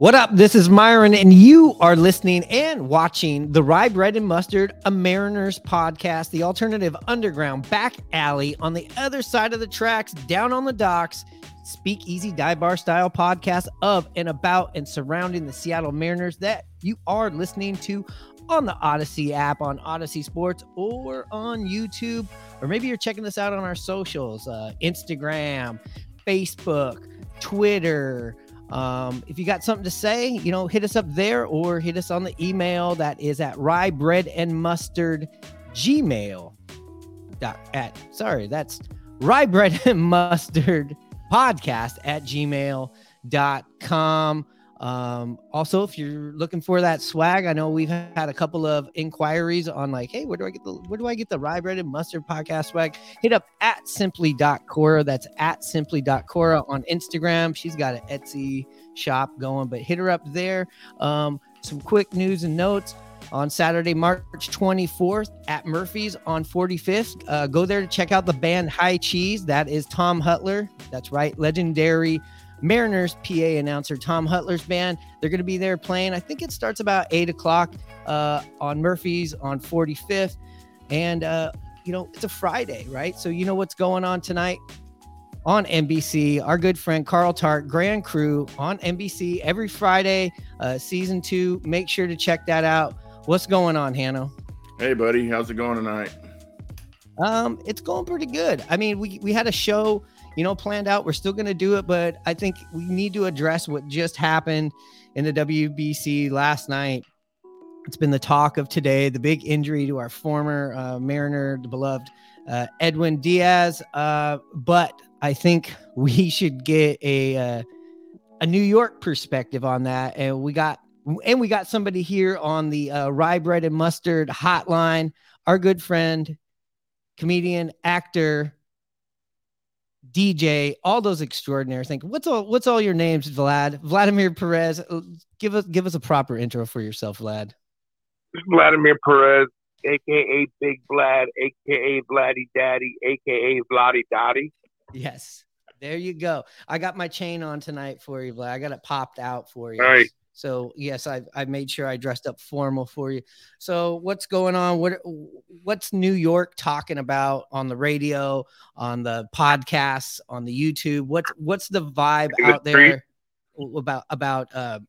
What up? This is Myron, and you are listening and watching the Rye Bread and Mustard, a Mariners podcast, the alternative underground back alley on the other side of the tracks, down on the docks, speak easy dive bar style podcast of and about and surrounding the Seattle Mariners that you are listening to on the Odyssey app, on Odyssey Sports, or on YouTube, or maybe you're checking this out on our socials uh, Instagram, Facebook, Twitter. Um, if you got something to say, you know, hit us up there or hit us on the email that is at rye bread and mustard gmail dot at sorry, that's rye bread and mustard podcast at gmail dot com. Um, also, if you're looking for that swag, I know we've had a couple of inquiries on like, hey, where do I get the where do I get the rye bread and mustard podcast swag? Hit up at simply.cora. That's at simply.cora on Instagram. She's got an Etsy shop going, but hit her up there. Um, some quick news and notes on Saturday, March 24th at Murphy's on 45th. Uh, go there to check out the band High Cheese. That is Tom Hutyler. That's right, legendary Mariners PA announcer Tom Hutyler's band. They're going to be there playing. I think it starts about eight o'clock uh, on Murphy's on 45th. And, uh, you know, it's a Friday, right? So, you know what's going on tonight on NBC. Our good friend Carl Tart, Grand Crew on NBC every Friday, uh, season two. Make sure to check that out. What's going on, Hanno? Hey, buddy. How's it going tonight? Um, it's going pretty good. I mean, we, we had a show you know, planned out. We're still going to do it, but I think we need to address what just happened in the WBC last night. It's been the talk of today, the big injury to our former uh, Mariner, the beloved uh, Edwin Diaz. Uh, but I think we should get a uh, a New York perspective on that, and we got and we got somebody here on the uh, rye bread and mustard hotline. Our good friend, comedian, actor, DJ, all those extraordinary things. What's all what's all your names, Vlad? Vladimir Perez. Uh, give us give us a proper intro for yourself, Vlad. Vladimir Perez, aka Big Vlad, aka Vladdy Daddy, aka Vladdy Dotty. Yes. There you go. I got my chain on tonight for you, Vlad. I got it popped out for you. All right. So yes, I I made sure I dressed up formal for you. So what's going on? What what's New York talking about on the radio, on the podcasts, on the YouTube? What what's the vibe out there about about uh,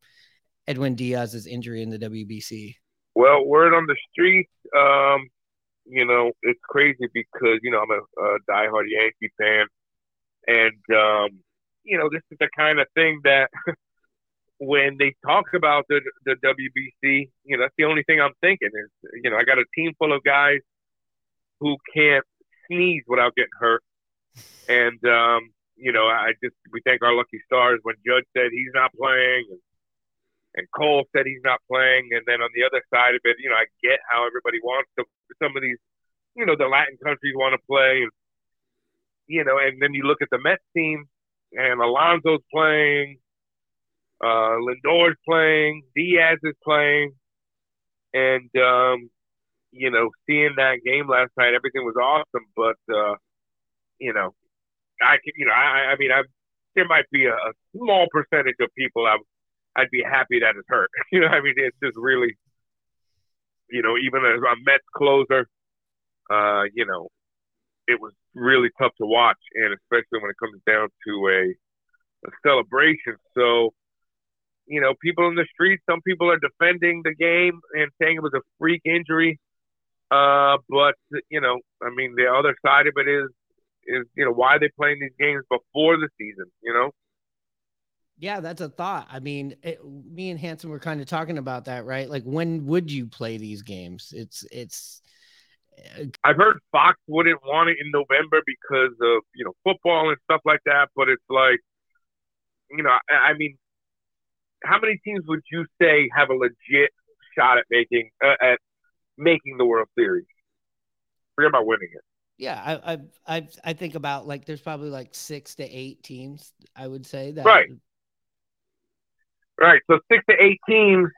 Edwin Diaz's injury in the WBC? Well, word on the street, um, you know, it's crazy because you know I'm a, a diehard Yankee fan, and um, you know this is the kind of thing that. when they talk about the the WBC, you know, that's the only thing I'm thinking is, you know, I got a team full of guys who can't sneeze without getting hurt. And um, you know, I just we thank our lucky stars when Judge said he's not playing, and, and Cole said he's not playing, and then on the other side of it, you know, I get how everybody wants to. Some of these, you know, the Latin countries want to play, and you know, and then you look at the Mets team, and Alonso's playing, uh, Lindor's playing, Diaz is playing, and um, you know, seeing that game last night, everything was awesome. But uh, you know, I can, you know, I, I mean, I there might be a, small percentage of people I, I'd be happy that it's hurt. you know, I mean, it's just really, you know, even as a Mets closer, uh, you know, it was really tough to watch, and especially when it comes down to a, a celebration. So, you know, people in the streets, some people are defending the game and saying it was a freak injury. Uh, but you know, I mean, the other side of it is, is you know, why are they playing these games before the season? You know. Yeah, that's a thought. I mean, it, me and Hanson were kind of talking about that, right? Like, when would you play these games? It's, it's. Uh, I've heard Fox wouldn't want it in November because of you know football and stuff like that, but it's like, you know, I, I mean, how many teams would you say have a legit shot at making uh, at making the World Series? Forget about winning it. Yeah, I, I I I think about like there's probably like six to eight teams. I would say that. Right. Right. So six to eight teams,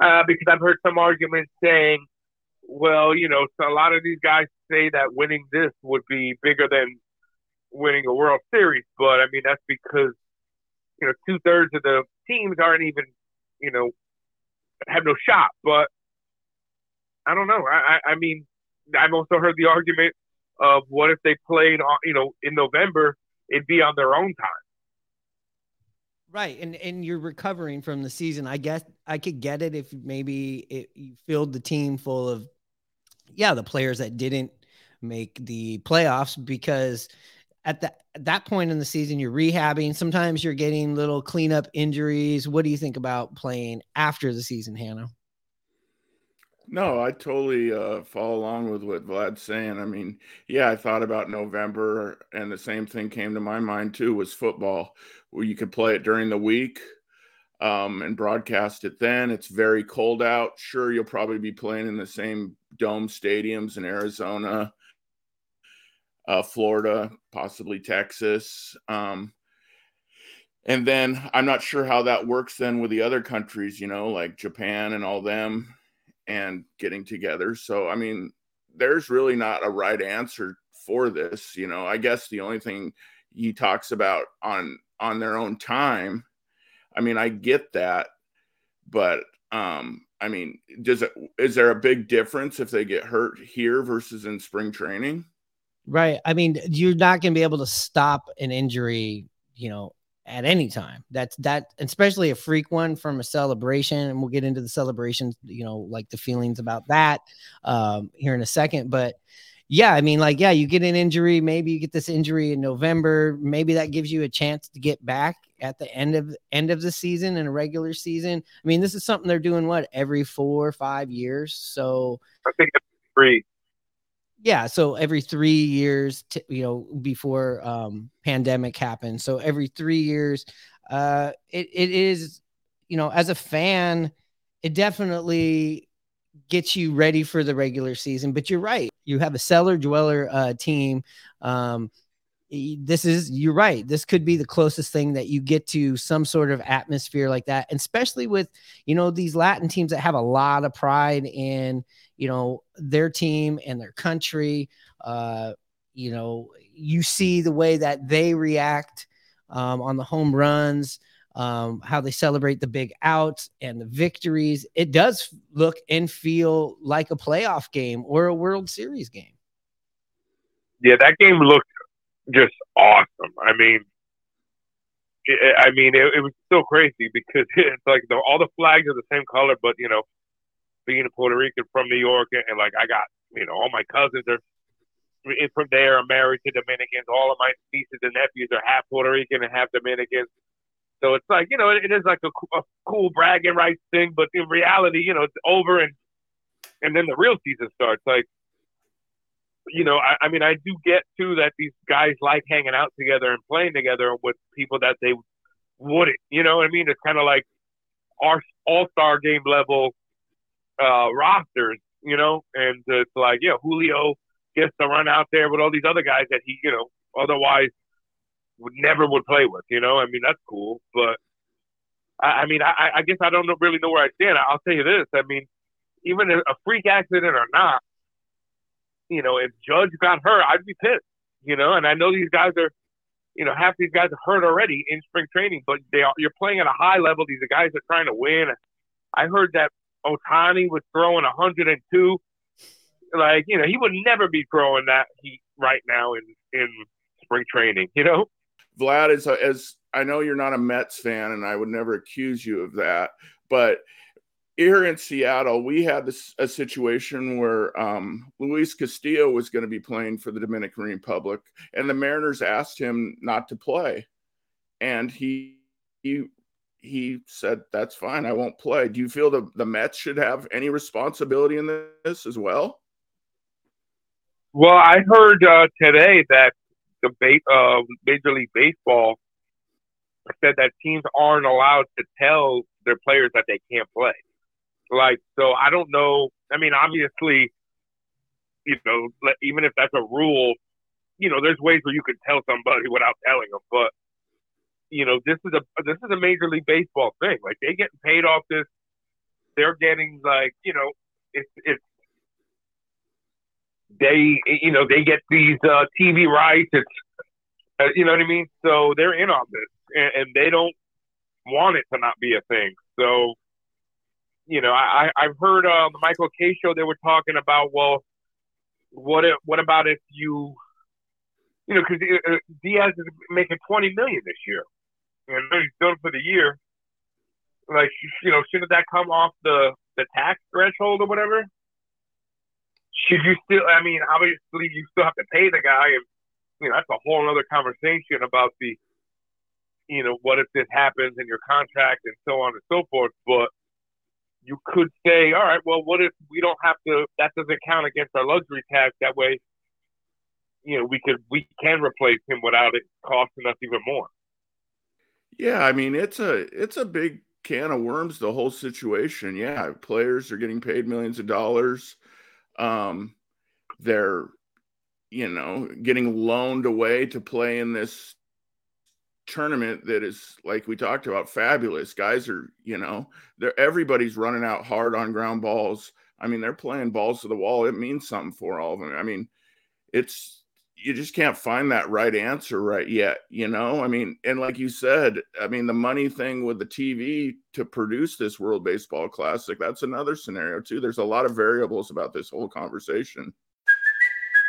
uh, because I've heard some arguments saying, well, you know, so a lot of these guys say that winning this would be bigger than winning a World Series, but I mean that's because you know two thirds of the teams aren't even you know have no shot. But I don't know. I, I, I mean, I've also heard the argument of what if they played, on, you know, in November, it'd be on their own time. Right, and and you're recovering from the season. I guess I could get it if maybe it, you filled the team full of, yeah, the players that didn't make the playoffs because at that at that point in the season you're rehabbing. Sometimes you're getting little cleanup injuries. What do you think about playing after the season, Hannah? No, I totally uh, follow along with what Vlad's saying. I mean, yeah, I thought about November, and the same thing came to my mind too was football, where you could play it during the week um, and broadcast it then. It's very cold out. Sure, you'll probably be playing in the same dome stadiums in Arizona, uh, Florida, possibly Texas. Um, and then I'm not sure how that works then with the other countries, you know, like Japan and all them and getting together. So, I mean, there's really not a right answer for this. You know, I guess the only thing he talks about on on their own time. I mean, I get that, but um, I mean, does it is there a big difference if they get hurt here versus in spring training? Right. I mean, you're not going to be able to stop an injury, you know, at any time. That's that, especially a freak one from a celebration, and we'll get into the celebrations, you know, like the feelings about that um, here in a second. But yeah, I mean, like, yeah, you get an injury, maybe you get this injury in November, maybe that gives you a chance to get back at the end of end of the season in a regular season. I mean, this is something they're doing what every four or five years. So I think it's three yeah so every three years t- you know before um pandemic happened so every three years uh it, it is you know as a fan it definitely gets you ready for the regular season but you're right you have a cellar dweller uh team um this is you're right this could be the closest thing that you get to some sort of atmosphere like that and especially with you know these latin teams that have a lot of pride in you know their team and their country uh you know you see the way that they react um, on the home runs um, how they celebrate the big outs and the victories it does look and feel like a playoff game or a world series game. Yeah that game looked just awesome i mean it, I mean, it, it was so crazy because it's like the, all the flags are the same color, but you know, being a Puerto Rican from New York, and, and like I got, you know, all my cousins are from there. I'm married to Dominicans. All of my nieces and nephews are half Puerto Rican and half Dominican. So it's like, you know, it, it is like a, a cool bragging rights thing, but in reality, you know, it's over and and then the real season starts. Like, you know, I, I mean, I do get too that these guys like hanging out together and playing together with people that they wouldn't. You know what I mean? It's kind of like our All Star game level uh, rosters, you know, and it's like, yeah, Julio gets to run out there with all these other guys that he, you know, otherwise would never would play with. You know, I mean, that's cool, but I, I mean, I, I guess I don't know, really know where I stand. I'll tell you this: I mean, even a freak accident or not, you know, if Judge got hurt, I'd be pissed. You know, and I know these guys are, you know, half these guys are hurt already in spring training, but they are. You're playing at a high level. These are guys that are trying to win. I heard that Ohtani was throwing 102. Like, you know, he would never be throwing that heat right now in in spring training. You know, Vlad is as I know you're not a Mets fan, and I would never accuse you of that, but here in Seattle, we had this, a situation where um, Luis Castillo was going to be playing for the Dominican Republic, and the Mariners asked him not to play, and he he he said, "That's fine, I won't play." Do you feel the the Mets should have any responsibility in this as well? Well, I heard uh, today that the uh, Major League Baseball said that teams aren't allowed to tell their players that they can't play. Like, so I don't know. I mean, obviously, you know, even if that's a rule, you know, there's ways where you can tell somebody without telling them. But you know, this is a this is a major league baseball thing. Like they getting paid off this. They're getting like, you know, it's it's they you know they get these uh, TV rights. It's uh, you know what I mean. So they're in on this, and, and they don't want it to not be a thing. So you know, I, I've heard on uh, the Michael Kay show they were talking about, well, what if, what about if you, you know, because uh, Diaz is making twenty million this year, and he's done for the year. Like, you know, shouldn't that come off the the tax threshold or whatever? Should you still? I mean, obviously, you still have to pay the guy, and you know that's a whole other conversation about the, you know, what if this happens in your contract and so on and so forth. But you could say, all right, well, what if we don't have to? That doesn't count against our luxury tax. That way, you know, we could we can replace him without it costing us even more. Yeah, I mean, it's a it's a big can of worms. The whole situation. Yeah, players are getting paid millions of dollars. Um, they're you know getting loaned away to play in this tournament that is like we talked about fabulous. Guys are you know they're everybody's running out hard on ground balls. I mean they're playing balls to the wall. It means something for all of them i mean it's you just can't find that right answer right yet you know? I mean and like you said i mean the money thing with the tv to produce this world baseball classic that's another scenario too. There's a lot of variables about this whole conversation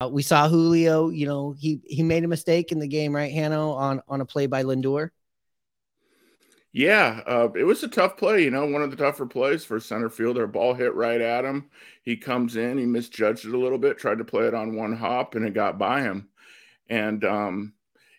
Uh, we saw Julio. You know, he he made a mistake in the game, right, Hanno, on on a play by Lindor. Yeah, uh, it was a tough play. You know, one of the tougher plays for center fielder. Ball hit right at him. He comes in. He misjudged it a little bit. Tried to play it on one hop, and it got by him. And um,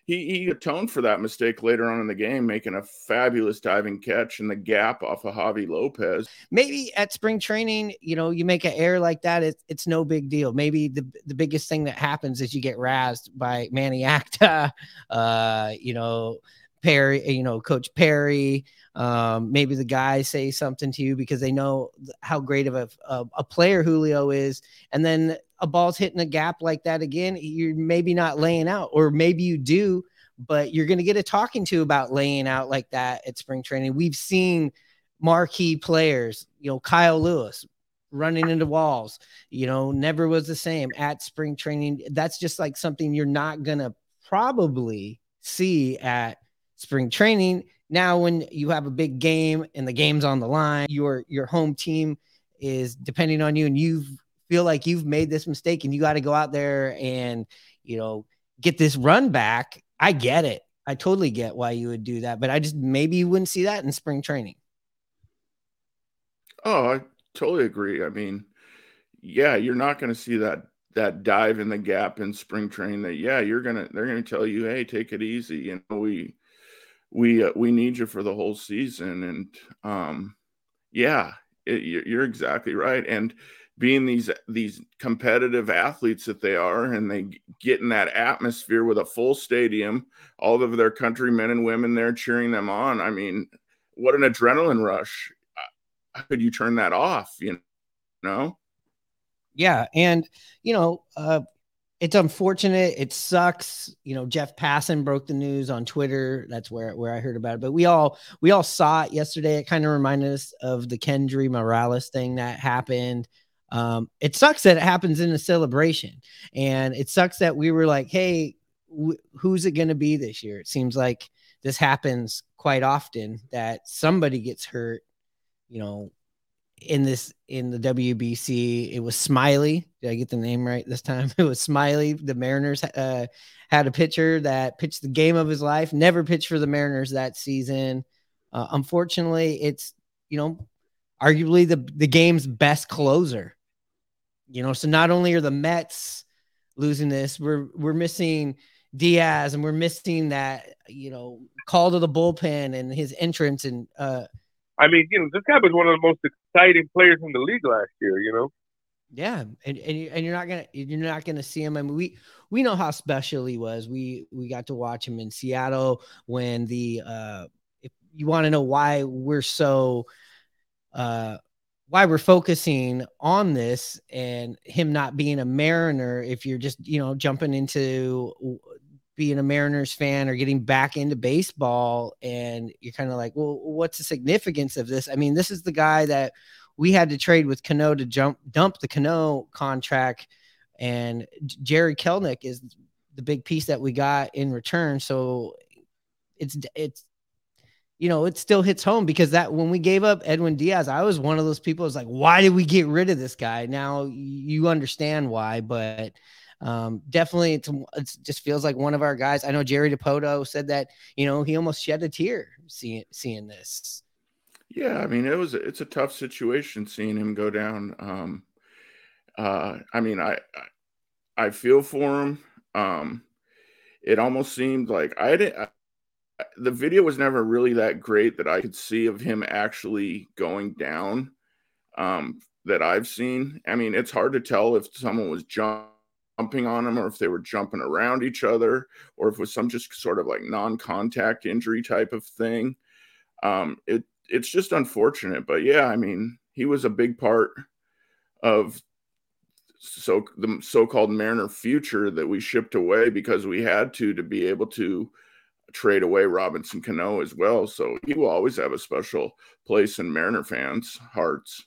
he, he atoned for that mistake later on in the game, making a fabulous diving catch in the gap off of Javi Lopez. Maybe at spring training, you know, you make an error like that, it's, it's no big deal. Maybe the, the biggest thing that happens is you get razzed by Manny Acta, uh, you know, Perry, you know, Coach Perry. Um, maybe the guys say something to you because they know how great of a, a, a player Julio is. And then a ball's hitting a gap like that again, you're maybe not laying out, or maybe you do, but you're going to get a talking to about laying out like that at spring training. We've seen marquee players, you know, Kyle Lewis running into walls, you know, never was the same at spring training. That's just like something you're not going to probably see at spring training. Now, when you have a big game and the game's on the line, your your home team is depending on you, and you feel like you've made this mistake, and you got to go out there and you know get this run back. I get it. I totally get why you would do that, but I just maybe you wouldn't see that in spring training. Oh, I totally agree. I mean, yeah, you're not going to see that that dive in the gap in spring training. That yeah, you're gonna they're gonna tell you, hey, take it easy. You know, we we uh, we need you for the whole season, and um, yeah, it, you're exactly right. And being these these competitive athletes that they are, and they get in that atmosphere with a full stadium, all of their countrymen and women there cheering them on. I mean, what an adrenaline rush! How could you turn that off? You know? Yeah, and you know, uh, it's unfortunate. It sucks. You know, Jeff Passan broke the news on Twitter. That's where where I heard about it. But we all we all saw it yesterday. It kind of reminded us of the Kendry Morales thing that happened. Um, it sucks that it happens in a celebration, and it sucks that we were like, "Hey, wh- who's it going to be this year?" It seems like this happens quite often that somebody gets hurt. You know, in this in the WBC. It was Smyly. Did I get the name right this time? It was Smyly. The Mariners uh, had a pitcher that pitched the game of his life. Never pitched for the Mariners that season. Uh, unfortunately, it's you know arguably the the game's best closer. You know, so not only are the Mets losing this, we're we're missing Diaz and we're missing that you know call to the bullpen and his entrance and uh I mean, you know, this guy was one of the most exciting players in the league last year. You know. Yeah, and and, and you're not gonna you're not gonna see him. I mean, we we know how special he was. We we got to watch him in Seattle when the uh, if you want to know why we're so uh why we're focusing on this and him not being a Mariner. If you're just you know jumping into being a Mariners fan or getting back into baseball and you're kind of like, well, what's the significance of this? I mean, this is the guy that we had to trade with Cano to jump dump the Cano contract, and Jerry Kelenic is the big piece that we got in return. So it's it's you know, it still hits home because that when we gave up Edwin Diaz, I was one of those people. Was like, why did we get rid of this guy? Now you understand why, but um, definitely it's, it just feels like one of our guys. I know Jerry Dipoto said that you know he almost shed a tear seeing seeing this. Yeah, I mean it was it's a tough situation seeing him go down. Um, uh, I mean I, I, I feel for him. Um, it almost seemed like I didn't. I, the video was never really that great that I could see of him actually going down. Um, that I've seen. I mean, it's hard to tell if someone was jumping jumping on them or if they were jumping around each other or if it was some just sort of like non-contact injury type of thing. Um, it it's just unfortunate but yeah i mean he was a big part of so the so-called mariner future that we shipped away because we had to to be able to trade away robinson cano as well. So he will always have a special place in mariner fans hearts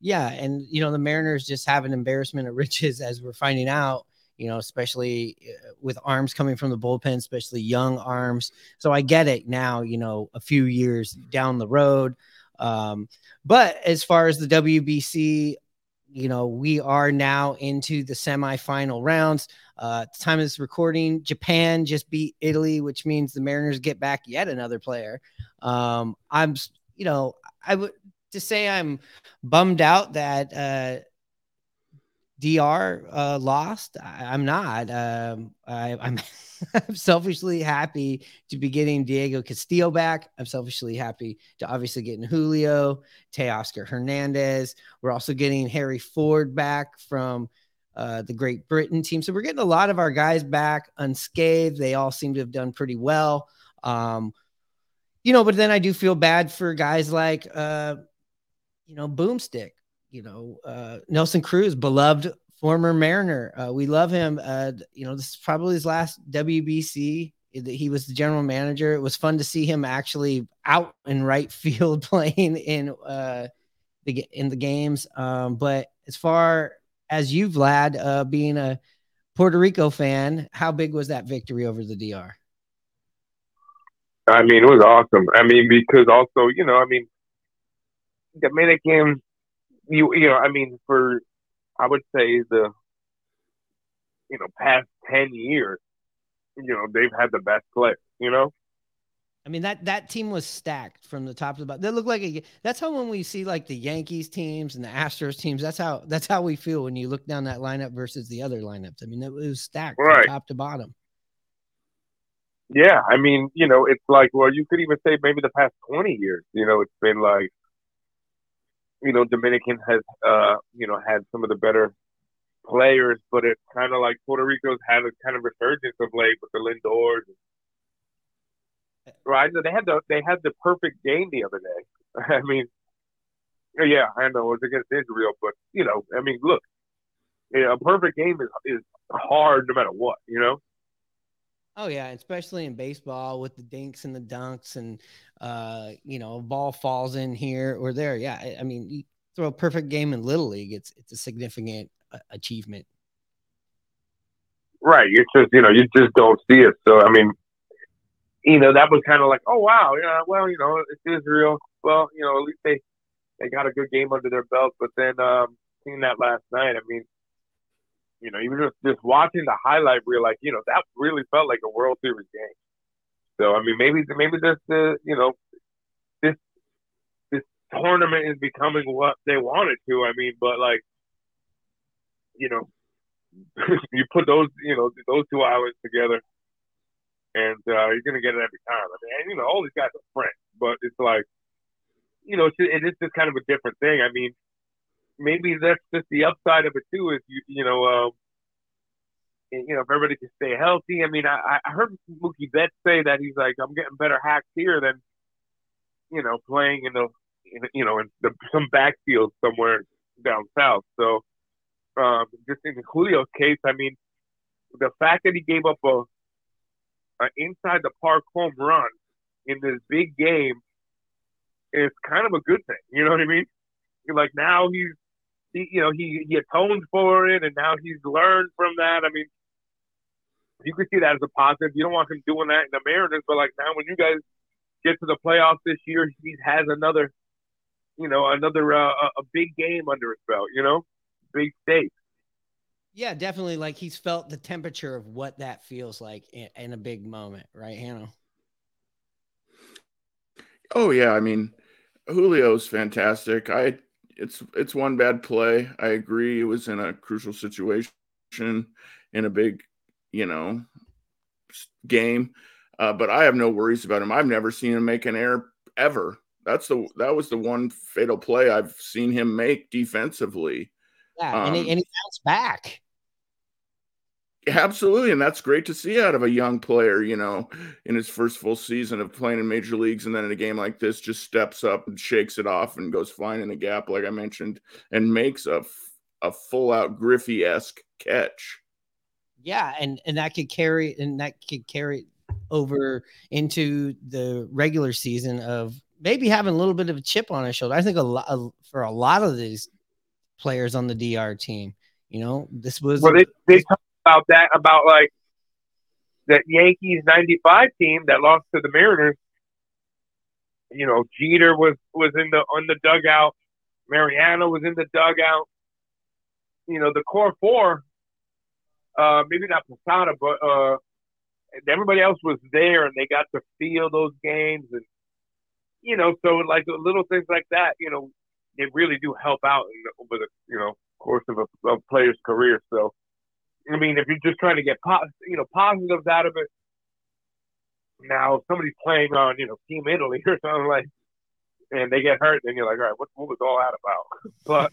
yeah, and you know the Mariners just have an embarrassment of riches as we're finding out. You know, especially uh, with arms coming from the bullpen, especially young arms. So I get it now. You know, a few years down the road. Um, but as far as the WBC, you know, we are now into the semifinal rounds. Uh, at the time of this recording, Japan just beat Italy, which means the Mariners get back yet another player. Um, I'm, you know, I would to say I'm bummed out that uh, DR uh, lost. I, am not. Um, I, I'm, I'm selfishly happy to be getting Diego Castillo back. I'm selfishly happy to obviously getting Julio, Teoscar Hernandez. We're also getting Harry Ford back from uh, the Great Britain team. So we're getting a lot of our guys back unscathed. They all seem to have done pretty well. Um, you know, but then I do feel bad for guys like, uh, you know, Boomstick, you know, uh, Nelson Cruz, beloved former Mariner. Uh, we love him. Uh, you know, this is probably his last WBC. He was the general manager. It was fun to see him actually out in right field playing in uh, the in the games. Um, but as far as you, Vlad, uh, being a Puerto Rico fan, how big was that victory over the DR? I mean, it was awesome. I mean, because also, you know, I mean, Dominican, you you know, I mean, for I would say the you know past ten years, you know, they've had the best play. You know, I mean that that team was stacked from the top to the bottom. They look like a, that's how when we see like the Yankees teams and the Astros teams, that's how that's how we feel when you look down that lineup versus the other lineups. I mean, it was stacked right. from top to bottom. Yeah, I mean, you know, it's like well, you could even say maybe the past twenty years. You know, it's been like, you know, Dominican has, uh, you know, had some of the better players, but it's kind of like Puerto Rico's had a kind of resurgence of late with the Lindors. Right? So they had the they had the perfect game the other day. I mean, yeah, I know it was against Israel, but you know, I mean, look, a perfect game is is hard no matter what, you know. Oh yeah, especially in baseball with the dinks and the dunks, and uh, you know, ball falls in here or there. Yeah, I, mean, you throw a perfect game in little league, it's it's a significant uh, achievement. Right. It's just you know you just don't see it. So I mean, you know, that was kind of like, oh wow, yeah, well, you know, it's Israel. Well, you know, at least they they got a good game under their belt. But then um, seeing that last night, I mean, you know, even just just watching the highlight reel, like you know, that really felt like a World Series game. So I mean, maybe maybe this uh, you know this this tournament is becoming what they want it to. I mean, but like you know, you put those you know those two islands together and uh, you're gonna get it every time. I mean, and, you know, all these guys are friends, but it's like, you know, it's, it is just kind of a different thing. I mean, maybe that's just the upside of it too. Is you, you know, um, you know, if everybody can stay healthy. I mean, I, I heard Mookie Betts say that he's like, I'm getting better hacks here than, you know, playing in the, in, you know, in the, some backfield somewhere down south. So, um, just in Julio's case, I mean, the fact that he gave up a an inside the park home run in this big game is kind of a good thing. You know what I mean? Like now he's, he, you know, he he atoned for it, and now he's learned from that. I mean, you can see that as a positive. You don't want him doing that in the Mariners, but like now when you guys get to the playoffs this year, he has another, you know, another uh, a big game under his belt. You know, big stakes. Yeah, definitely. Like he's felt the temperature of what that feels like in, in a big moment, right, Hannah? Oh yeah, I mean, Julio's fantastic. I it's it's one bad play. I agree. It was in a crucial situation in a big, you know, game. Uh, but I have no worries about him. I've never seen him make an error ever. That's the that was the one fatal play I've seen him make defensively. Yeah, um, and, he, um, and he bounced back. Absolutely, and that's great to see out of a young player, you know, in his first full season of playing in major leagues, and then in a game like this, just steps up and shakes it off and goes flying in the gap, like I mentioned, and makes a a full out Griffey esque catch. Yeah, and and that could carry and that could carry over into the regular season of maybe having a little bit of a chip on his shoulder. I think a lot for a lot of these players on the DR team. You know, this was well. They they talk about that about like that Yankees '95 team that lost to the Mariners. You know, Jeter was was in the on the dugout. Mariano was in the dugout. You know, the core four. Uh, maybe not Posada, but uh, everybody else was there, and they got to feel those games, and you know, so like little things like that. You know, they really do help out in over the you know course of a, a player's career. So, I mean, if you're just trying to get po- you know positives out of it, now if somebody's playing on you know Team Italy or something like, and they get hurt, then you're like, all right, what, what was all that about? But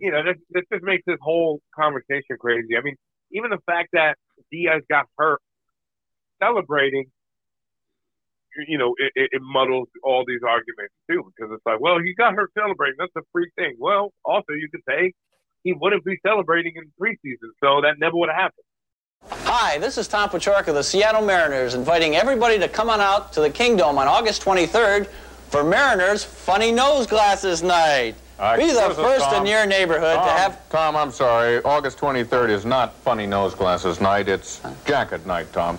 you know, this, this just makes this whole conversation crazy. I mean, even the fact that Diaz got hurt, celebrating, you know, it, it, it muddles all these arguments too because it's like, well, he got hurt celebrating. That's a free thing. Well, also you could say he wouldn't be celebrating in preseason, so that never would have happened. Hi, this is Tom Paciorek of the Seattle Mariners, inviting everybody to come on out to the Kingdome on August 23rd for Mariners Funny Nose Glasses Night. Uh, Be the first Tom. in your neighborhood Tom, to have. Tom, I'm sorry. August 23rd is not Funny Nose Glasses Night. It's Jacket Night, Tom.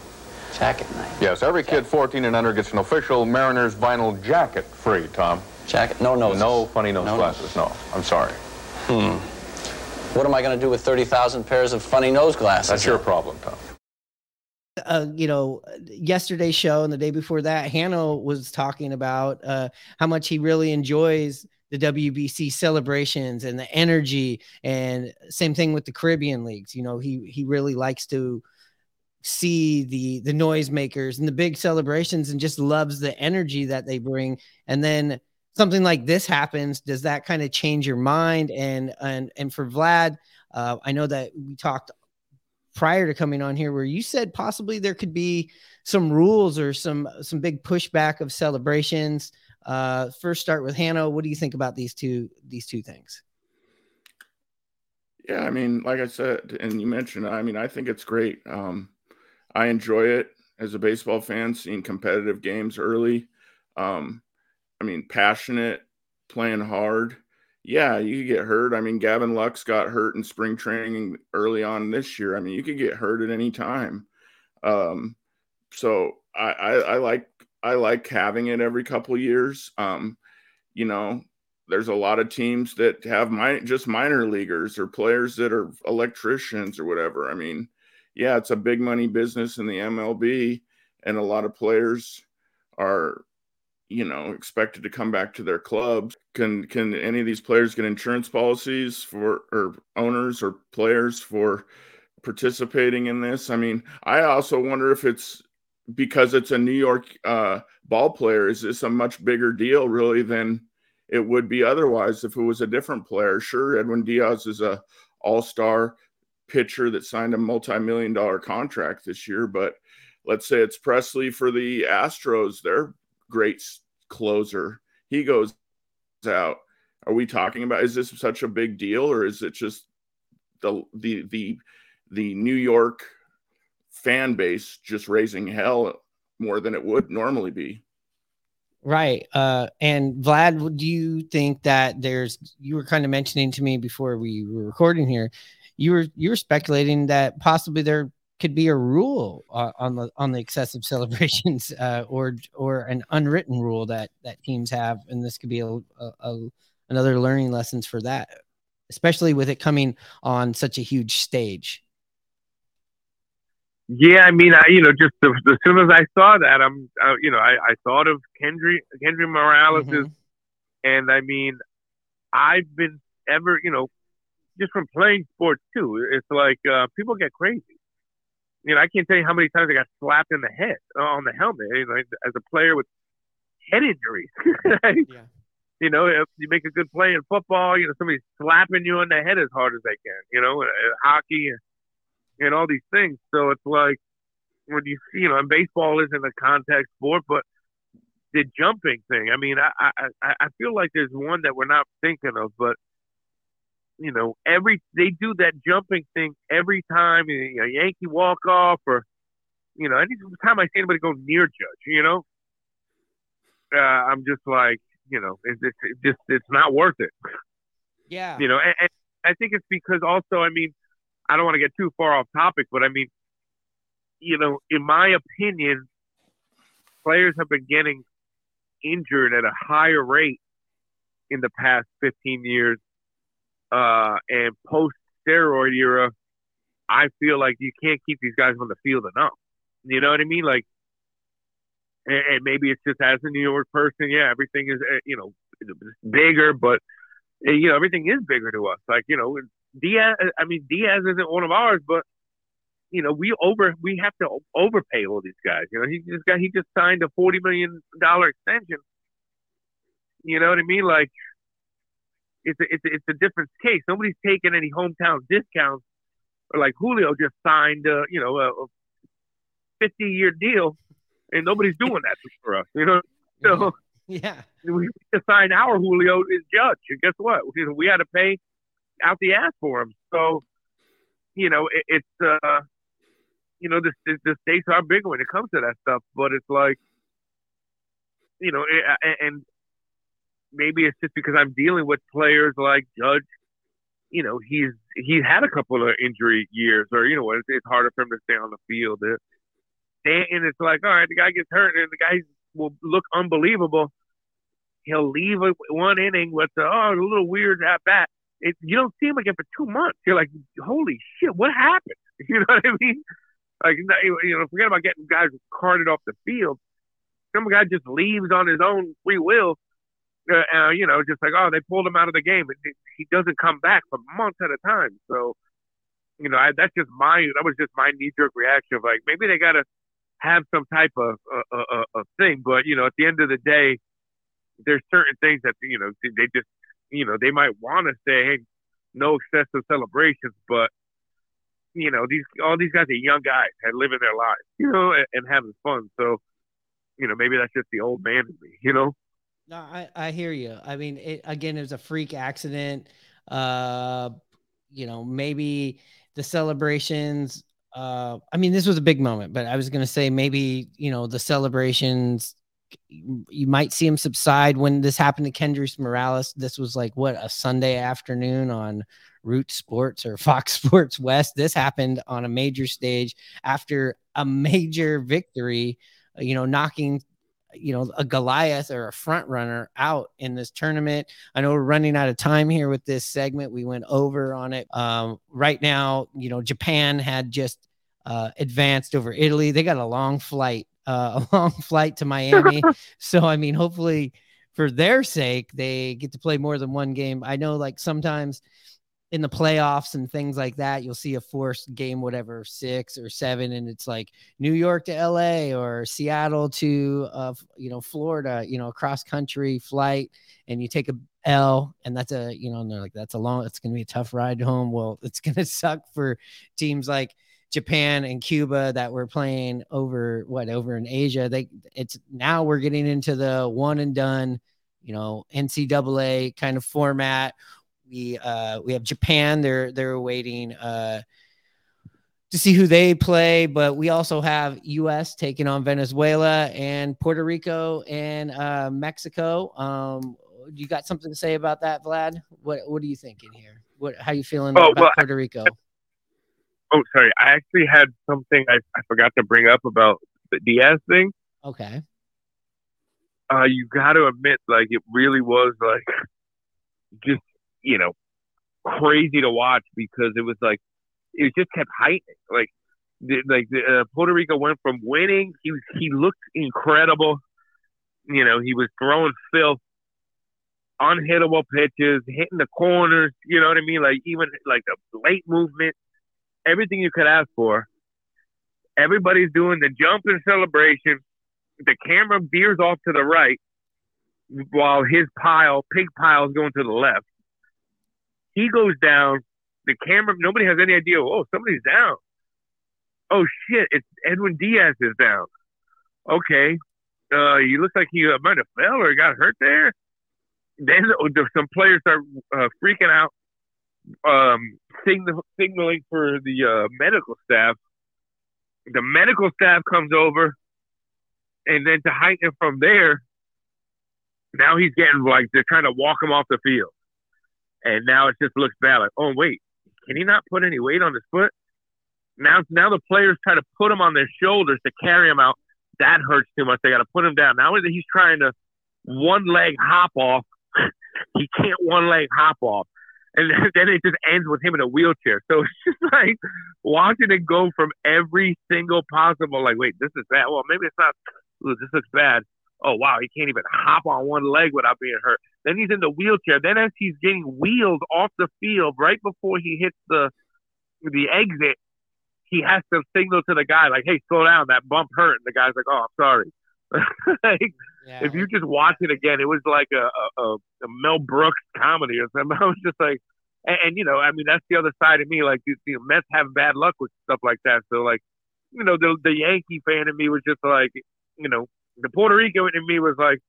Jacket Night. Yes, every kid 14 and under gets an official Mariners vinyl jacket free, Tom. Jacket, no noses. No funny nose No glasses, no. I'm sorry. Hmm. What am I going to do with 30,000 pairs of funny nose glasses? That's your problem, Tom. uh, you know, yesterday's show and the day before that, Hanno was talking about uh, how much he really enjoys the WBC celebrations and the energy, and same thing with the Caribbean leagues. You know, he he really likes to see the the noisemakers and the big celebrations, and just loves the energy that they bring. And then something like this happens, does that kind of change your mind? And and and for Vlad, uh, I know that we talked prior to coming on here where you said possibly there could be some rules or some some big pushback of celebrations uh first start with Hanno what do you think about these two these two things Yeah, I mean, like I said, and you mentioned, I mean, I think it's great. Um, I enjoy it as a baseball fan, seeing competitive games early. Um, I mean, passionate, playing hard. Yeah, you get hurt. I mean, Gavin Lux got hurt in spring training early on this year. I mean, you could get hurt at any time. Um, so I, I, I like I like having it every couple years. Um, you know, there's a lot of teams that have my just minor leaguers or players that are electricians or whatever. I mean, yeah, it's a big money business in the MLB, and a lot of players are, you know, expected to come back to their clubs. Can can any of these players get insurance policies for or owners or players for participating in this? I mean, I also wonder if it's because it's a New York uh, ball player. Is this a much bigger deal, really, than it would be otherwise if it was a different player? Sure, Edwin Diaz is a All Star pitcher that signed a multi-million dollar contract this year, but let's say it's Pressly for the Astros, their great closer. He goes out. Are we talking about is this such a big deal or is it just the the the the New York fan base just raising hell more than it would normally be? right uh and Vlad do you think that there's you were kind of mentioning to me before we were recording here you were you were speculating that possibly there could be a rule uh, on the on the excessive celebrations uh, or or an unwritten rule that that teams have and this could be a, a, a another learning lessons for that especially with it coming on such a huge stage Yeah, I mean, I you know, just as, as soon as I saw that, I'm, uh, you know, I, I thought of Kendry Kendry Morales, Mhm. and I mean, I've been ever, you know, just from playing sports too. It's like uh, people get crazy. You know, I can't tell you how many times I got slapped in the head uh, on the helmet. You know, as a player with head injuries. Yeah. You know, if you make a good play in football, you know, somebody's slapping you on the head as hard as they can. You know, hockey and, and all these things. So it's like when you see, you know, and baseball isn't a contact sport, but the jumping thing. I mean, I I I I feel like there's one that we're not thinking of, but you know, every they do that jumping thing every time you know, a Yankee walk off or you know, any time I see anybody go near Judge, you know, uh, I'm just like, you know, it's, it's it just it's not worth it. yeah You know, and, and I think it's because also, I mean, I don't want to get too far off topic, but I mean, you know, in my opinion, players have been getting injured at a higher rate in the past 15 years. Uh, and post steroid era, I feel like you can't keep these guys on the field enough. You know what I mean? Like, and, and maybe it's just as a New York person, yeah, everything is, uh, you know, bigger, but, uh, you know, everything is bigger to us. Like, you know, Diaz, I mean, Diaz isn't one of ours, but, you know, we over, we have to overpay all these guys. You know, he just got, he just signed a $40 million extension. You know what I mean? Like, it's a, it's a, it's a different case. Nobody's taking any hometown discounts. Or like Julio just signed, uh, you know, a, a 50 year deal and nobody's doing that for us. You know, so yeah, we assigned our Julio is Judge, and guess what? You we had to pay out the ass for him. So, you know, it, it's uh, you know, the, the the stakes are bigger when it comes to that stuff. But it's like, you know, it, and maybe it's just because I'm dealing with players like Judge. You know, he's he's had a couple of injury years, or you know, it's, it's harder for him to stay on the field. And it's like, all right, the guy gets hurt, and the guy will look unbelievable. He'll leave one inning with the, oh, a little weird at bat. It, you don't see him again for two months. You're like, holy shit, what happened? You know what I mean? Like, you know, forget about getting guys carted off the field. Some guy just leaves on his own free will. Uh, uh, you know, just like, oh, they pulled him out of the game. He doesn't come back for months at a time. So, you know, I, that's just my, that was just my knee jerk reaction of like, maybe they got to have some type of, uh, uh, uh, thing. But, you know, at the end of the day, there's certain things that, you know, they just, you know, they might want to say, hey, no excessive celebrations, but you know, these all these guys are young guys and living their lives, you know, and, and, having fun. So, you know, maybe that's just the old man in me, you know. No, I I hear you. I mean, it, again, it was a freak accident. Uh, you know, maybe the celebrations. Uh, I mean, this was a big moment, but I was gonna say maybe you know the celebrations you might see them subside when this happened to Kendrys Morales. This was like what a Sunday afternoon on Root Sports or Fox Sports West. This happened on a major stage after a major victory, you know, knocking you know a Goliath or a front runner out in this tournament. I know we're running out of time here with this segment. We went over on it. Um, right now, you know, Japan had just uh, advanced over Italy. They got a long flight uh, a long flight to Miami. so, I mean, hopefully for their sake, they get to play more than one game. I know, like, sometimes in the playoffs and things like that, you'll see a forced game, whatever, six or seven, and it's like New York to LA or Seattle to, uh, you know, Florida, you know, cross country flight, and you take a L, and that's a, you know, and they're like, that's a long, it's going to be a tough ride home. Well, it's going to suck for teams like, Japan and Cuba that were playing over what over in Asia. They it's now we're getting into the one and done, you know, NCAA kind of format. We uh we have Japan. They're they're waiting uh to see who they play, but we also have U.S. taking on Venezuela and Puerto Rico and uh, Mexico. Um, you got something to say about that, Vlad? What What are you thinking here? What How you feeling oh, about well, Puerto Rico? oh, sorry. I actually had something I, I forgot to bring up about the Diaz thing. Okay. Uh, you got to admit, like, it really was like just you know crazy to watch because it was like it just kept heightening. Like, the, like the, uh, Puerto Rico went from winning. He was he looked incredible. You know, he was throwing filth, unhittable pitches, hitting the corners. You know what I mean? Like even like the late movement everything you could ask for. Everybody's doing the jump and celebration. The camera veers off to the right while his pile, pig pile, is going to the left. He goes down. The camera, nobody has any idea. Oh, somebody's down. Oh shit! It's Edwin Diaz is down. Okay, uh, he looks like he uh, might have fell or got hurt there. Then some players start uh, freaking out um, signal, signaling for the uh, medical staff. The medical staff comes over, and then to heighten from there, now he's getting like they're trying to walk him off the field, and now it just looks bad. Like, oh wait, can he not put any weight on his foot? Now, now the players try to put him on their shoulders to carry him out. That hurts too much. They got to put him down. Now he's trying to one leg hop off, he can't one leg hop off and then it just ends with him in a wheelchair. So it's just like watching it go from every single possible, like, wait, this is bad. Well, maybe it's not. Ooh, this looks bad. Oh wow, he can't even hop on one leg without being hurt. Then he's in the wheelchair. Then as he's getting wheeled off the field, right before he hits the the exit, he has to signal to the guy like, "Hey, slow down. That bump hurt." And the guy's like, "Oh, I'm sorry." like, yeah. If you just watch it again, it was like a, a, a Mel Brooks comedy or something. I was just like, and, and, you know, I mean, that's the other side of me. Like, the, the Mets have bad luck with stuff like that. So, like, you know, the the Yankee fan in me was just like, you know, the Puerto Rican in me was like,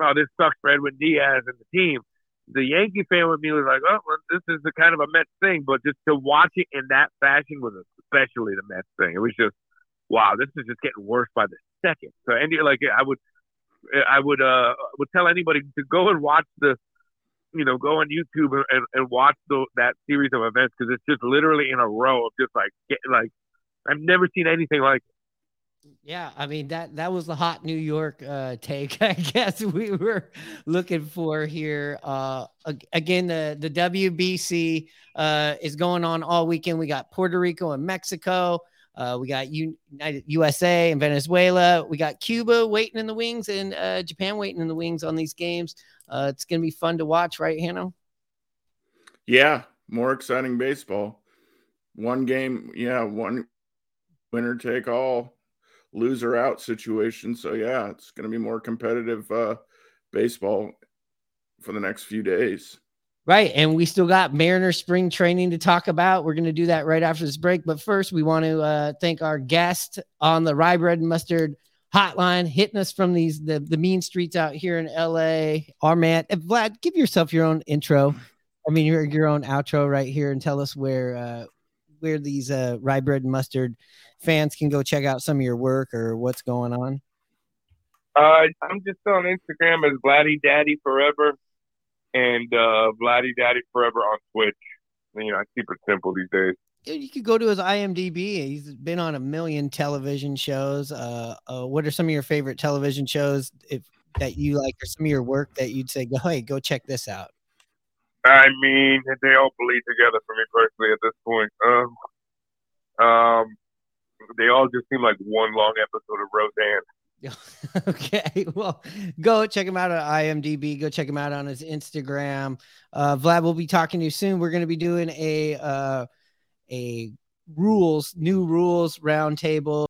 oh, this sucks for Edwin Diaz and the team. The Yankee fan with me was like, oh, well, this is the kind of a Mets thing. But just to watch it in that fashion was especially the Mets thing. It was just, wow, this is just getting worse by the second. So, and like, I would, I would, uh, would tell anybody to go and watch the, you know, go on YouTube and, and watch the, that series of events because it's just literally in a row of just like, get, like, I've never seen anything like it. Yeah, I mean that that was the hot New York uh, take. I guess we were looking for here. Uh, again, the the WBC uh, is going on all weekend. We got Puerto Rico and Mexico. Uh, we got United USA and Venezuela. We got Cuba waiting in the wings and uh, Japan waiting in the wings on these games. Uh, it's going to be fun to watch, right, Hanno? Yeah, more exciting baseball. One game, yeah, one winner take all loser out situation. So yeah, it's going to be more competitive uh, baseball for the next few days. Right. And we still got Mariner spring training to talk about. We're going to do that right after this break. But first, we want to uh, thank our guest on the Rye Bread and Mustard hotline, hitting us from these the, the mean streets out here in LA. Our man, Vlad, give yourself your own intro. I mean, your, your own outro right here and tell us where uh, where these uh, Rye Bread and Mustard fans can go check out some of your work or what's going on? Uh, I'm just on Instagram as Vladdy Daddy Forever and uh, Vladdy Daddy Forever on Twitch. You know, I keep it simple these days. You could go to his IMDb. He's been on a million television shows. Uh, uh, what are some of your favorite television shows if that you like, or some of your work that you'd say, "Go, hey, go check this out"? I mean, they all bleed together for me personally at this point. Um, um, they all just seem like one long episode of Roseanne. okay, well, go check him out on IMDb. Go check him out on his Instagram. Uh, Vlad, we'll be talking to you soon. We're going to be doing a uh, a rules, new rules roundtable.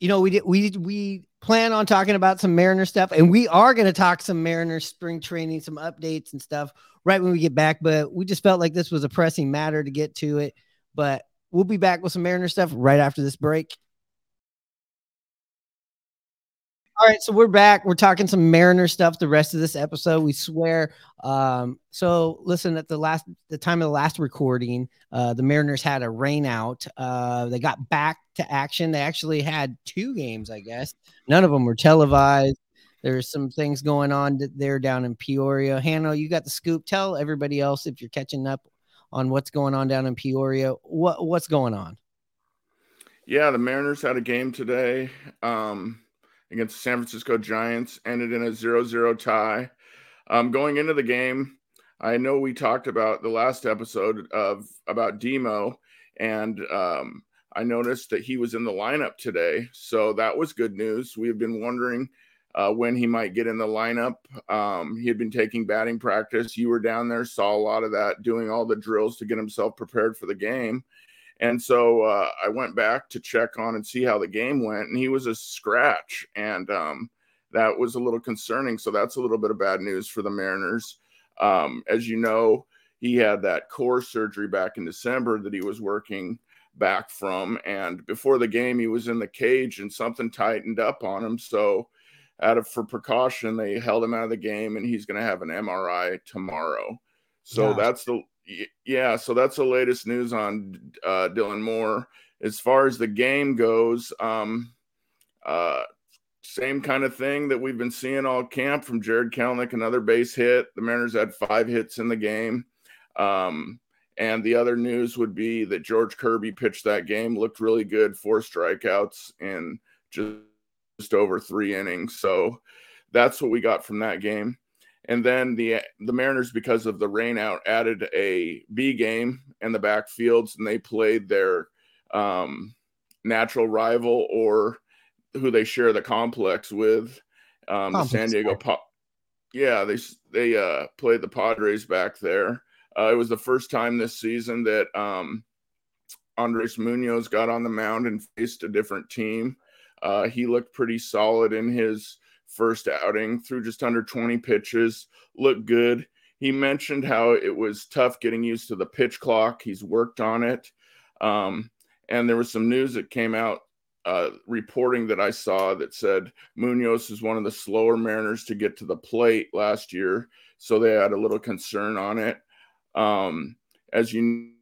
You know, we did we we plan on talking about some Mariner stuff, and we are going to talk some Mariner spring training, some updates and stuff right when we get back. But we just felt like this was a pressing matter to get to it. But We'll be back with some Mariner stuff right after this break. All right, so we're back. We're talking some Mariner stuff the rest of this episode. We swear. Um, so listen, at the last the time of the last recording, uh, the Mariners had a rain out. Uh, they got back to action. They actually had two games, I guess. None of them were televised. There's some things going on there down in Peoria. Hanno, you got the scoop. Tell everybody else if you're catching up on what's going on down in Peoria. What what's going on? Yeah, the Mariners had a game today um, against the San Francisco Giants, ended in a 0-0 tie. Um, going into the game, I know we talked about the last episode of about Demo, and um, I noticed that he was in the lineup today, so that was good news. We have been wondering uh, when he might get in the lineup. Um, he had been taking batting practice. You were down there, saw a lot of that, doing all the drills to get himself prepared for the game. And so uh, I went back to check on and see how the game went, and he was a scratch, and um, that was a little concerning. So that's a little bit of bad news for the Mariners. Um, as you know, he had that core surgery back in December that he was working back from, and before the game, he was in the cage and something tightened up on him. So out of for precaution, they held him out of the game, and he's going to have an MRI tomorrow. So yeah. that's the yeah. So that's the latest news on uh, Dylan Moore. As far as the game goes, um, uh, same kind of thing that we've been seeing all camp from Jared Kelenic, another base hit. The Mariners had five hits in the game. Um, and the other news would be that George Kirby pitched that game, looked really good, four strikeouts, and just just over three innings. So that's what we got from that game. And then the the Mariners, because of the rain out, added a B game in the backfields, and they played their um, natural rival or who they share the complex with, um, the San Diego. Pa- yeah, they they uh, played the Padres back there. Uh, it was the first time this season that um, Andres Munoz got on the mound and faced a different team. Uh, he looked pretty solid in his first outing through just under 20 pitches, looked good. He mentioned how it was tough getting used to the pitch clock. He's worked on it. Um, and there was some news that came out uh, reporting that I saw that said Munoz is one of the slower Mariners to get to the plate last year, so they had a little concern on it. Um, as you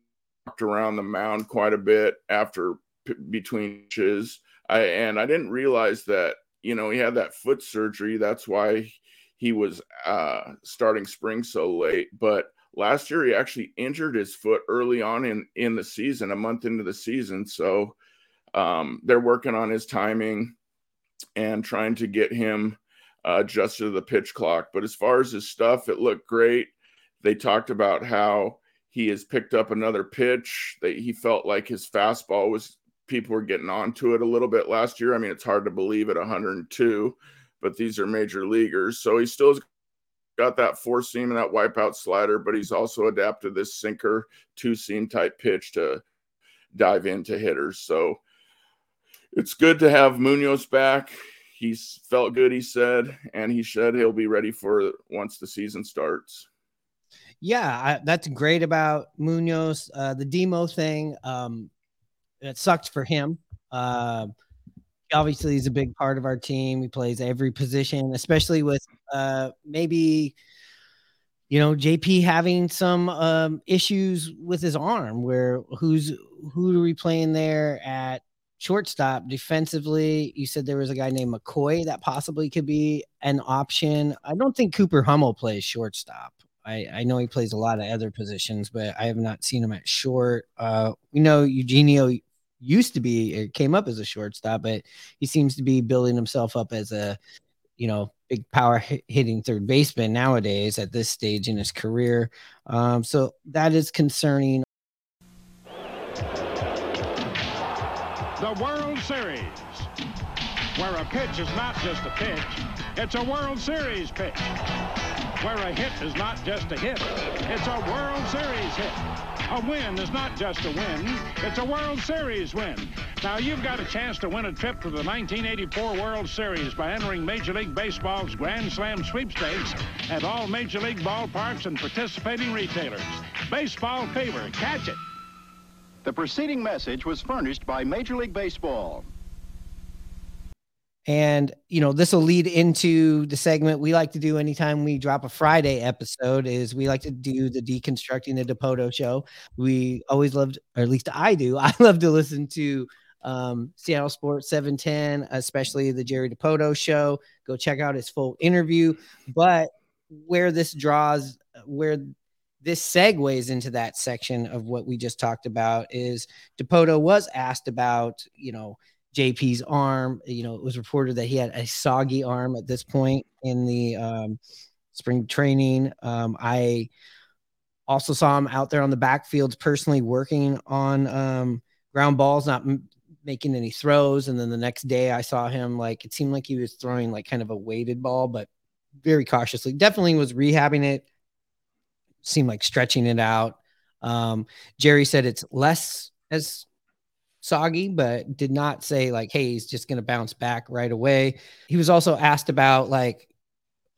walked around the mound quite a bit after p- between pitches, I and I didn't realize that you know he had that foot surgery. That's why he was uh, starting spring so late, but last year he actually injured his foot early on in in the season a month into the season. So um, they're working on his timing and trying to get him uh, adjusted to the pitch clock. But as far as his stuff it looked great. They talked about how he has picked up another pitch that he felt like his fastball was people were getting onto it a little bit last year i mean it's hard to believe at 102 but these are major leaguers so he still has got that four seam and that wipeout slider, but he's also adapted this sinker two seam type pitch to dive into hitters. So it's good to have Munoz back. He's felt good, he said, and he said he'll be ready for once the season starts. Yeah, I, that's great about Munoz. Uh, the demo thing, um, it sucked for him. Uh, obviously he's a big part of our team. He plays every position, especially with uh, maybe you know JP having some um, issues with his arm. Where who's who are we playing there at shortstop defensively? You said there was a guy named McCoy that possibly could be an option. I don't think Cooper Hummel plays shortstop. I, I know he plays a lot of other positions, but I have not seen him at short. Uh, we know Eugenio used to be it came up as a shortstop, but he seems to be building himself up as a you know big power hitting third baseman nowadays at this stage in his career. Um, so that is concerning. The World Series, where a pitch is not just a pitch, it's a World Series pitch. Where a hit is not just a hit, it's a World Series hit. A win is not just a win, it's a World Series win. Now, you've got a chance to win a trip to the 1984 World Series by entering Major League Baseball's Grand Slam sweepstakes at all Major League ballparks and participating retailers. Baseball fever, catch it. The preceding message was furnished by Major League Baseball. And, you know, this will lead into the segment we like to do anytime we drop a Friday episode is we like to do the deconstructing the Dipoto show. We always loved, or at least I do. I love to listen to um, Seattle Sports 710, especially the Jerry Dipoto show. Go check out his full interview. But where this draws, where this segues into that section of what we just talked about is Dipoto was asked about, you know, JP's arm. You know, it was reported that he had a soggy arm at this point in the um, spring training. Um, I also saw him out there on the backfields personally working on um, ground balls, not m- making any throws. And then the next day I saw him like it seemed like he was throwing like kind of a weighted ball, but very cautiously. Definitely was rehabbing it. Seemed like stretching it out. Um, Jerry said it's less as soggy, but did not say like, "Hey, he's just going to bounce back right away." He was also asked about like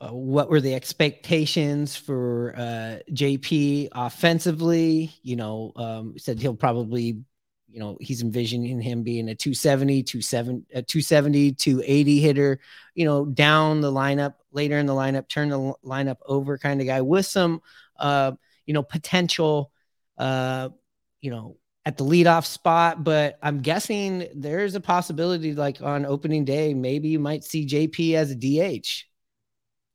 uh, what were the expectations for uh, JP offensively. You know, um, said he'll probably, you know, he's envisioning him being a 270, 270, a 270, 280 hitter. You know, down the lineup later in the lineup, turn the lineup over kind of guy with some, uh, you know, potential. Uh, you know, at the leadoff spot, but I'm guessing there's a possibility, like on opening day, maybe you might see JP as a DH.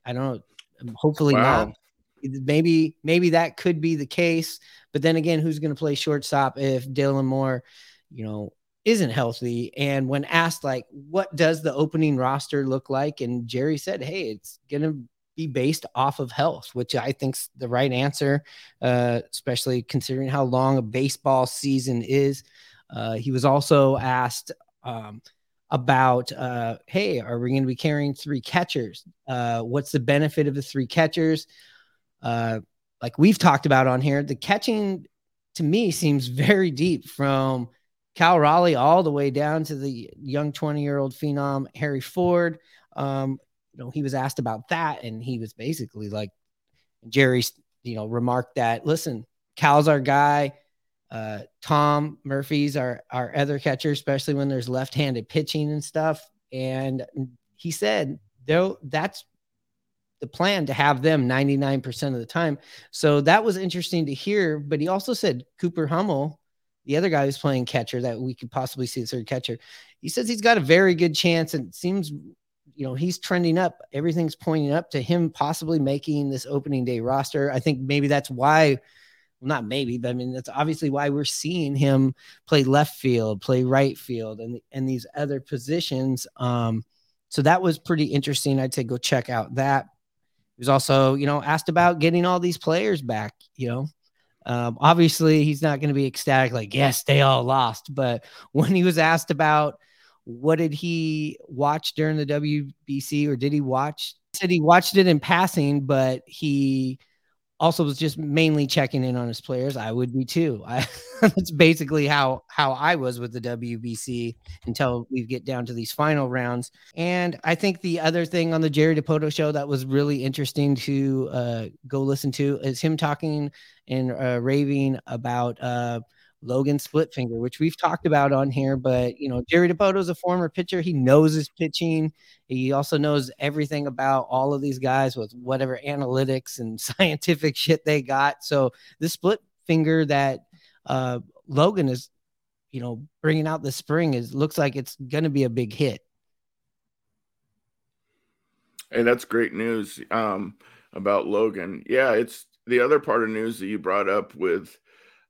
I don't know. Hopefully wow. not. Maybe maybe that could be the case, but then again, who's going to play shortstop if Dylan Moore, you know, isn't healthy? And when asked like, what does the opening roster look like, and Jerry said, hey, it's going to be based off of health, which I think's the right answer, uh, especially considering how long a baseball season is. Uh, he was also asked um, about, uh, hey, are we going to be carrying three catchers? Uh, what's the benefit of the three catchers? Uh, like we've talked about on here, the catching to me seems very deep from Cal Raleigh all the way down to the young 20 year old phenom Harry Ford. Um, you know, he was asked about that, and he was basically like, Jerry, you know, remarked that, listen, Cal's our guy. uh, Tom Murphy's our our other catcher, especially when there's left-handed pitching and stuff. And he said, though that's the plan to have them 99% of the time. So that was interesting to hear. But he also said Cooper Hummel, the other guy who's playing catcher that we could possibly see the third catcher, he says he's got a very good chance and seems, you know, he's trending up. Everything's pointing up to him possibly making this opening day roster. I think maybe that's why well, not maybe, but I mean that's obviously why we're seeing him play left field, play right field, and and these other positions. Um, so that was pretty interesting. I'd say go check out that. He was also, you know, asked about getting all these players back. You know, um, obviously he's not going to be ecstatic, like yes, they all lost. But when he was asked about what did he watch during the WBC, or did he watch? Said he watched it in passing, but he also was just mainly checking in on his players. I would be too. I, that's basically how how I was with the WBC until we get down to these final rounds. And I think the other thing on the Jerry Dipoto show that was really interesting to uh, go listen to is him talking and uh, raving about uh, Logan Splitfinger, which we've talked about on here. But you know, Jerry Dipoto is a former pitcher. He knows his pitching. He also knows everything about all of these guys with whatever analytics and scientific shit they got. So the split finger that uh, Logan is, you know, bringing out this spring is looks like it's going to be a big hit. Hey, that's great news um, about Logan. Yeah, it's the other part of news that you brought up with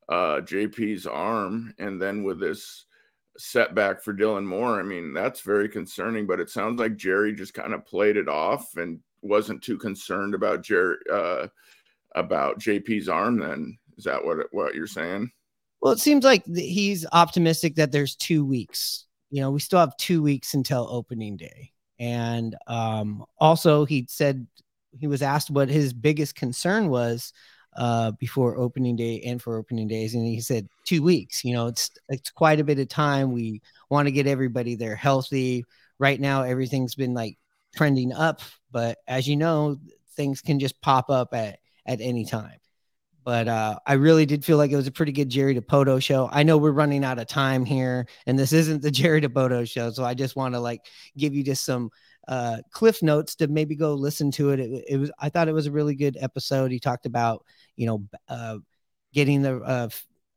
uh, JP's arm, and then with this setback for Dylan Moore, I mean, that's very concerning. But it sounds like Jerry just kind of played it off and wasn't too concerned about Jerry uh, about JP's arm. Then is that what what you're saying? Well, it seems like he's optimistic that there's two weeks. You know, we still have two weeks until opening day, and um, also he said he was asked what his biggest concern was uh, before opening day and for opening days. And he said two weeks. You know, it's it's quite a bit of time. We want to get everybody there healthy. Right now, everything's been like trending up, but as you know, things can just pop up at at any time. But uh, I really did feel like it was a pretty good Jerry Dipoto show. I know we're running out of time here, and this isn't the Jerry Dipoto show, so I just want to like give you just some uh, cliff notes to maybe go listen to it. it. it. was I thought it was a really good episode. He talked about you know uh, getting the uh,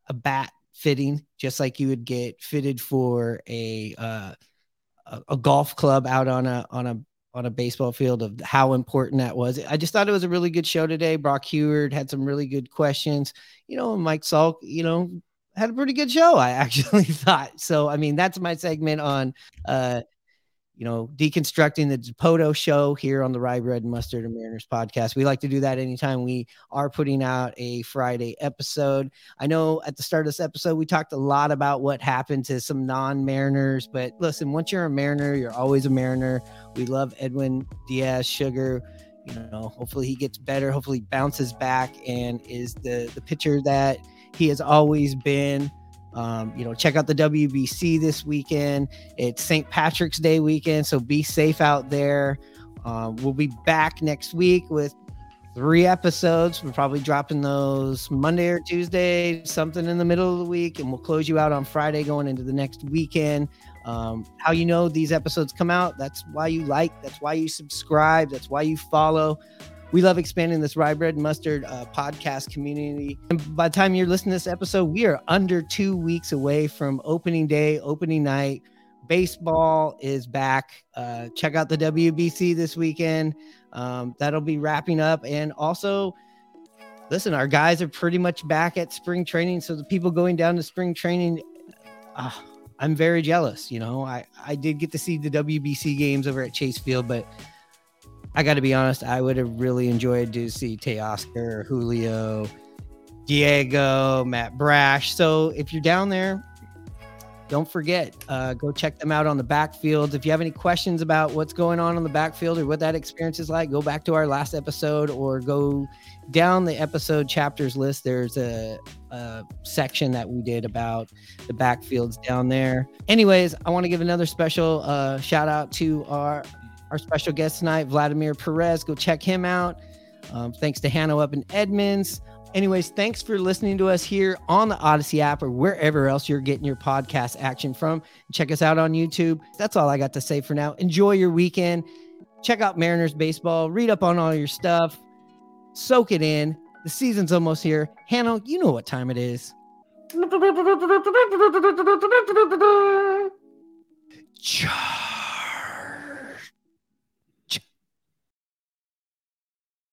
a bat fitting just like you would get fitted for a uh, a, golf club out on a on a on a baseball field of how important that was. I just thought it was a really good show today. Brock Huard had some really good questions. You know, Mike Salk, you know, had a pretty good show. I actually thought so. I mean, that's my segment on uh, you know, deconstructing the Dipoto show here on the Rye Bread and Mustard and Mariners podcast. We like to do that anytime we are putting out a Friday episode. I know at the start of this episode, we talked a lot about what happened to some non Mariners, but listen, once you're a Mariner, you're always a Mariner. We love Edwin Diaz Sugar. You know, hopefully he gets better, hopefully bounces back and is the, the pitcher that he has always been. Um, you know, check out the WBC this weekend. It's St. Patrick's Day weekend, so be safe out there. Um, we'll be back next week with three episodes. We're probably dropping those Monday or Tuesday, something in the middle of the week, and we'll close you out on Friday going into the next weekend. Um, how you know these episodes come out? That's why you like, that's why you subscribe, that's why you follow we love expanding this rye bread mustard uh, podcast community. And by the time you're listening to this episode, we are under two weeks away from opening day, opening night. Baseball is back. Uh, check out the WBC this weekend. Um, that'll be wrapping up. And also, listen, our guys are pretty much back at spring training. So the people going down to spring training, uh, I'm very jealous. You know, I, I did get to see the WBC games over at Chase Field, but I got to be honest, I would have really enjoyed to see Teoscar, Julio, Diego, Matt Brash. So if you're down there, don't forget, uh, go check them out on the backfield. If you have any questions about what's going on on the backfield or what that experience is like, go back to our last episode or go down the episode chapters list. There's a, a section that we did about the backfields down there. Anyways, I want to give another special uh, shout out to our our special guest tonight, Vladimir Perez. Go check him out. Um, thanks to Hanno up in Edmonds. Anyways, thanks for listening to us here on the Audacy app or wherever else you're getting your podcast action from. Check us out on YouTube. That's all I got to say for now. Enjoy your weekend. Check out Mariners baseball. Read up on all your stuff. Soak it in. The season's almost here. Hannah, you know what time it is. Cha.